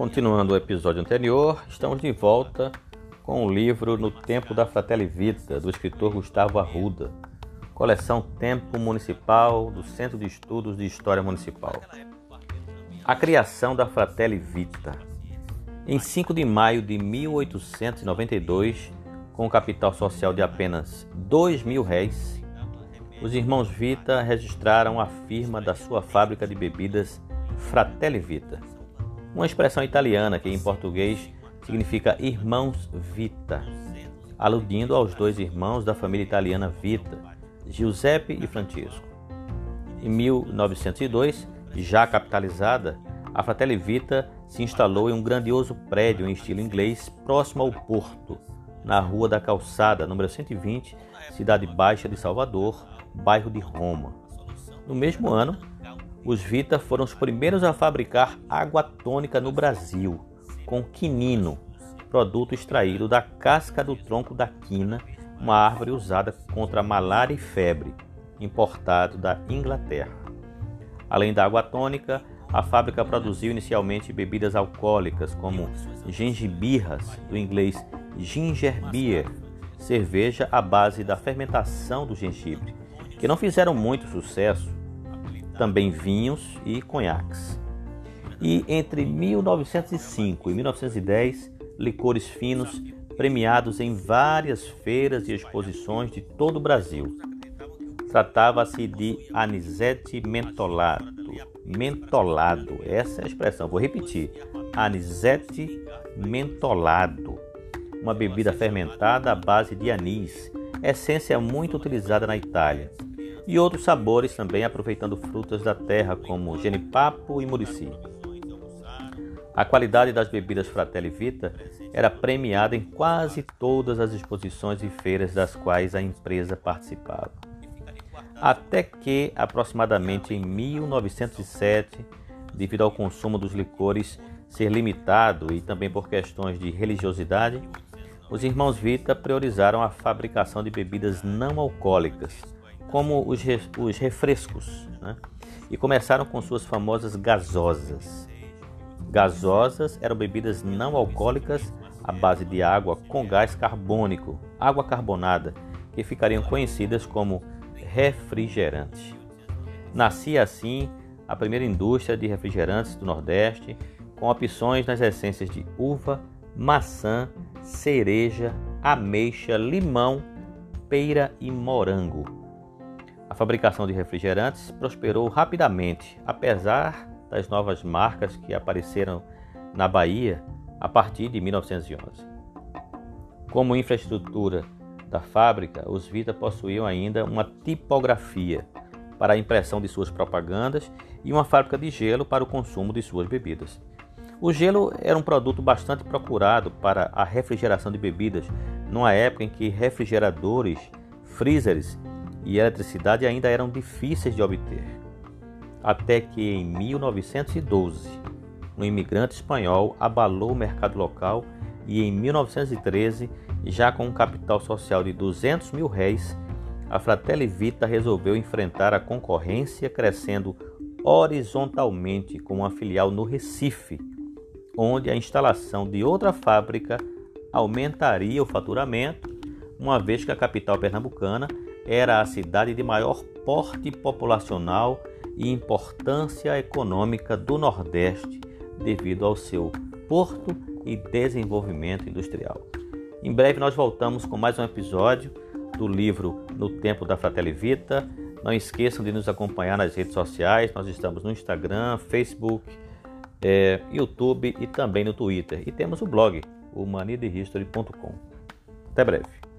Continuando o episódio anterior, estamos de volta com o livro No Tempo da Fratelli Vita, do escritor Gustavo Arruda, coleção Tempo Municipal do Centro de Estudos de História Municipal. A criação da Fratelli Vita. Em 5 de maio de 1892, com um capital social de apenas dois mil réis, os irmãos Vita registraram a firma da sua fábrica de bebidas Fratelli Vita uma expressão italiana que em português significa irmãos Vita, aludindo aos dois irmãos da família italiana Vita, Giuseppe e Francisco. Em 1902, já capitalizada, a Fratelli Vita se instalou em um grandioso prédio em estilo inglês próximo ao porto, na Rua da Calçada, número 120, Cidade Baixa de Salvador, bairro de Roma. No mesmo ano, os Vita foram os primeiros a fabricar água tônica no Brasil, com quinino, produto extraído da casca do tronco da quina, uma árvore usada contra malária e febre, importado da Inglaterra. Além da água tônica, a fábrica produziu inicialmente bebidas alcoólicas como gengibirras, do inglês ginger beer, cerveja à base da fermentação do gengibre, que não fizeram muito sucesso também vinhos e conhaques. E entre 1905 e 1910, licores finos premiados em várias feiras e exposições de todo o Brasil. Tratava-se de anisete mentolado. Mentolado, essa é a expressão, vou repetir. Anisete mentolado, uma bebida fermentada à base de anis, essência muito utilizada na Itália e outros sabores também aproveitando frutas da terra como genipapo e murici. A qualidade das bebidas Fratelli Vita era premiada em quase todas as exposições e feiras das quais a empresa participava. Até que, aproximadamente em 1907, devido ao consumo dos licores ser limitado e também por questões de religiosidade, os irmãos Vita priorizaram a fabricação de bebidas não alcoólicas como os, os refrescos, né? e começaram com suas famosas gasosas. Gasosas eram bebidas não alcoólicas à base de água com gás carbônico, água carbonada, que ficariam conhecidas como refrigerante. Nascia assim a primeira indústria de refrigerantes do Nordeste, com opções nas essências de uva, maçã, cereja, ameixa, limão, peira e morango. A fabricação de refrigerantes prosperou rapidamente, apesar das novas marcas que apareceram na Bahia a partir de 1911. Como infraestrutura da fábrica, os Vita possuíam ainda uma tipografia para a impressão de suas propagandas e uma fábrica de gelo para o consumo de suas bebidas. O gelo era um produto bastante procurado para a refrigeração de bebidas, numa época em que refrigeradores, freezers e eletricidade ainda eram difíceis de obter. Até que em 1912, um imigrante espanhol abalou o mercado local e em 1913, já com um capital social de 200 mil réis, a Fratelli Vita resolveu enfrentar a concorrência crescendo horizontalmente com uma filial no Recife, onde a instalação de outra fábrica aumentaria o faturamento, uma vez que a capital pernambucana era a cidade de maior porte populacional e importância econômica do Nordeste, devido ao seu porto e desenvolvimento industrial. Em breve nós voltamos com mais um episódio do livro No Tempo da Fratelli Vita. Não esqueçam de nos acompanhar nas redes sociais. Nós estamos no Instagram, Facebook, é, YouTube e também no Twitter. E temos o blog, o manidehistory.com. Até breve.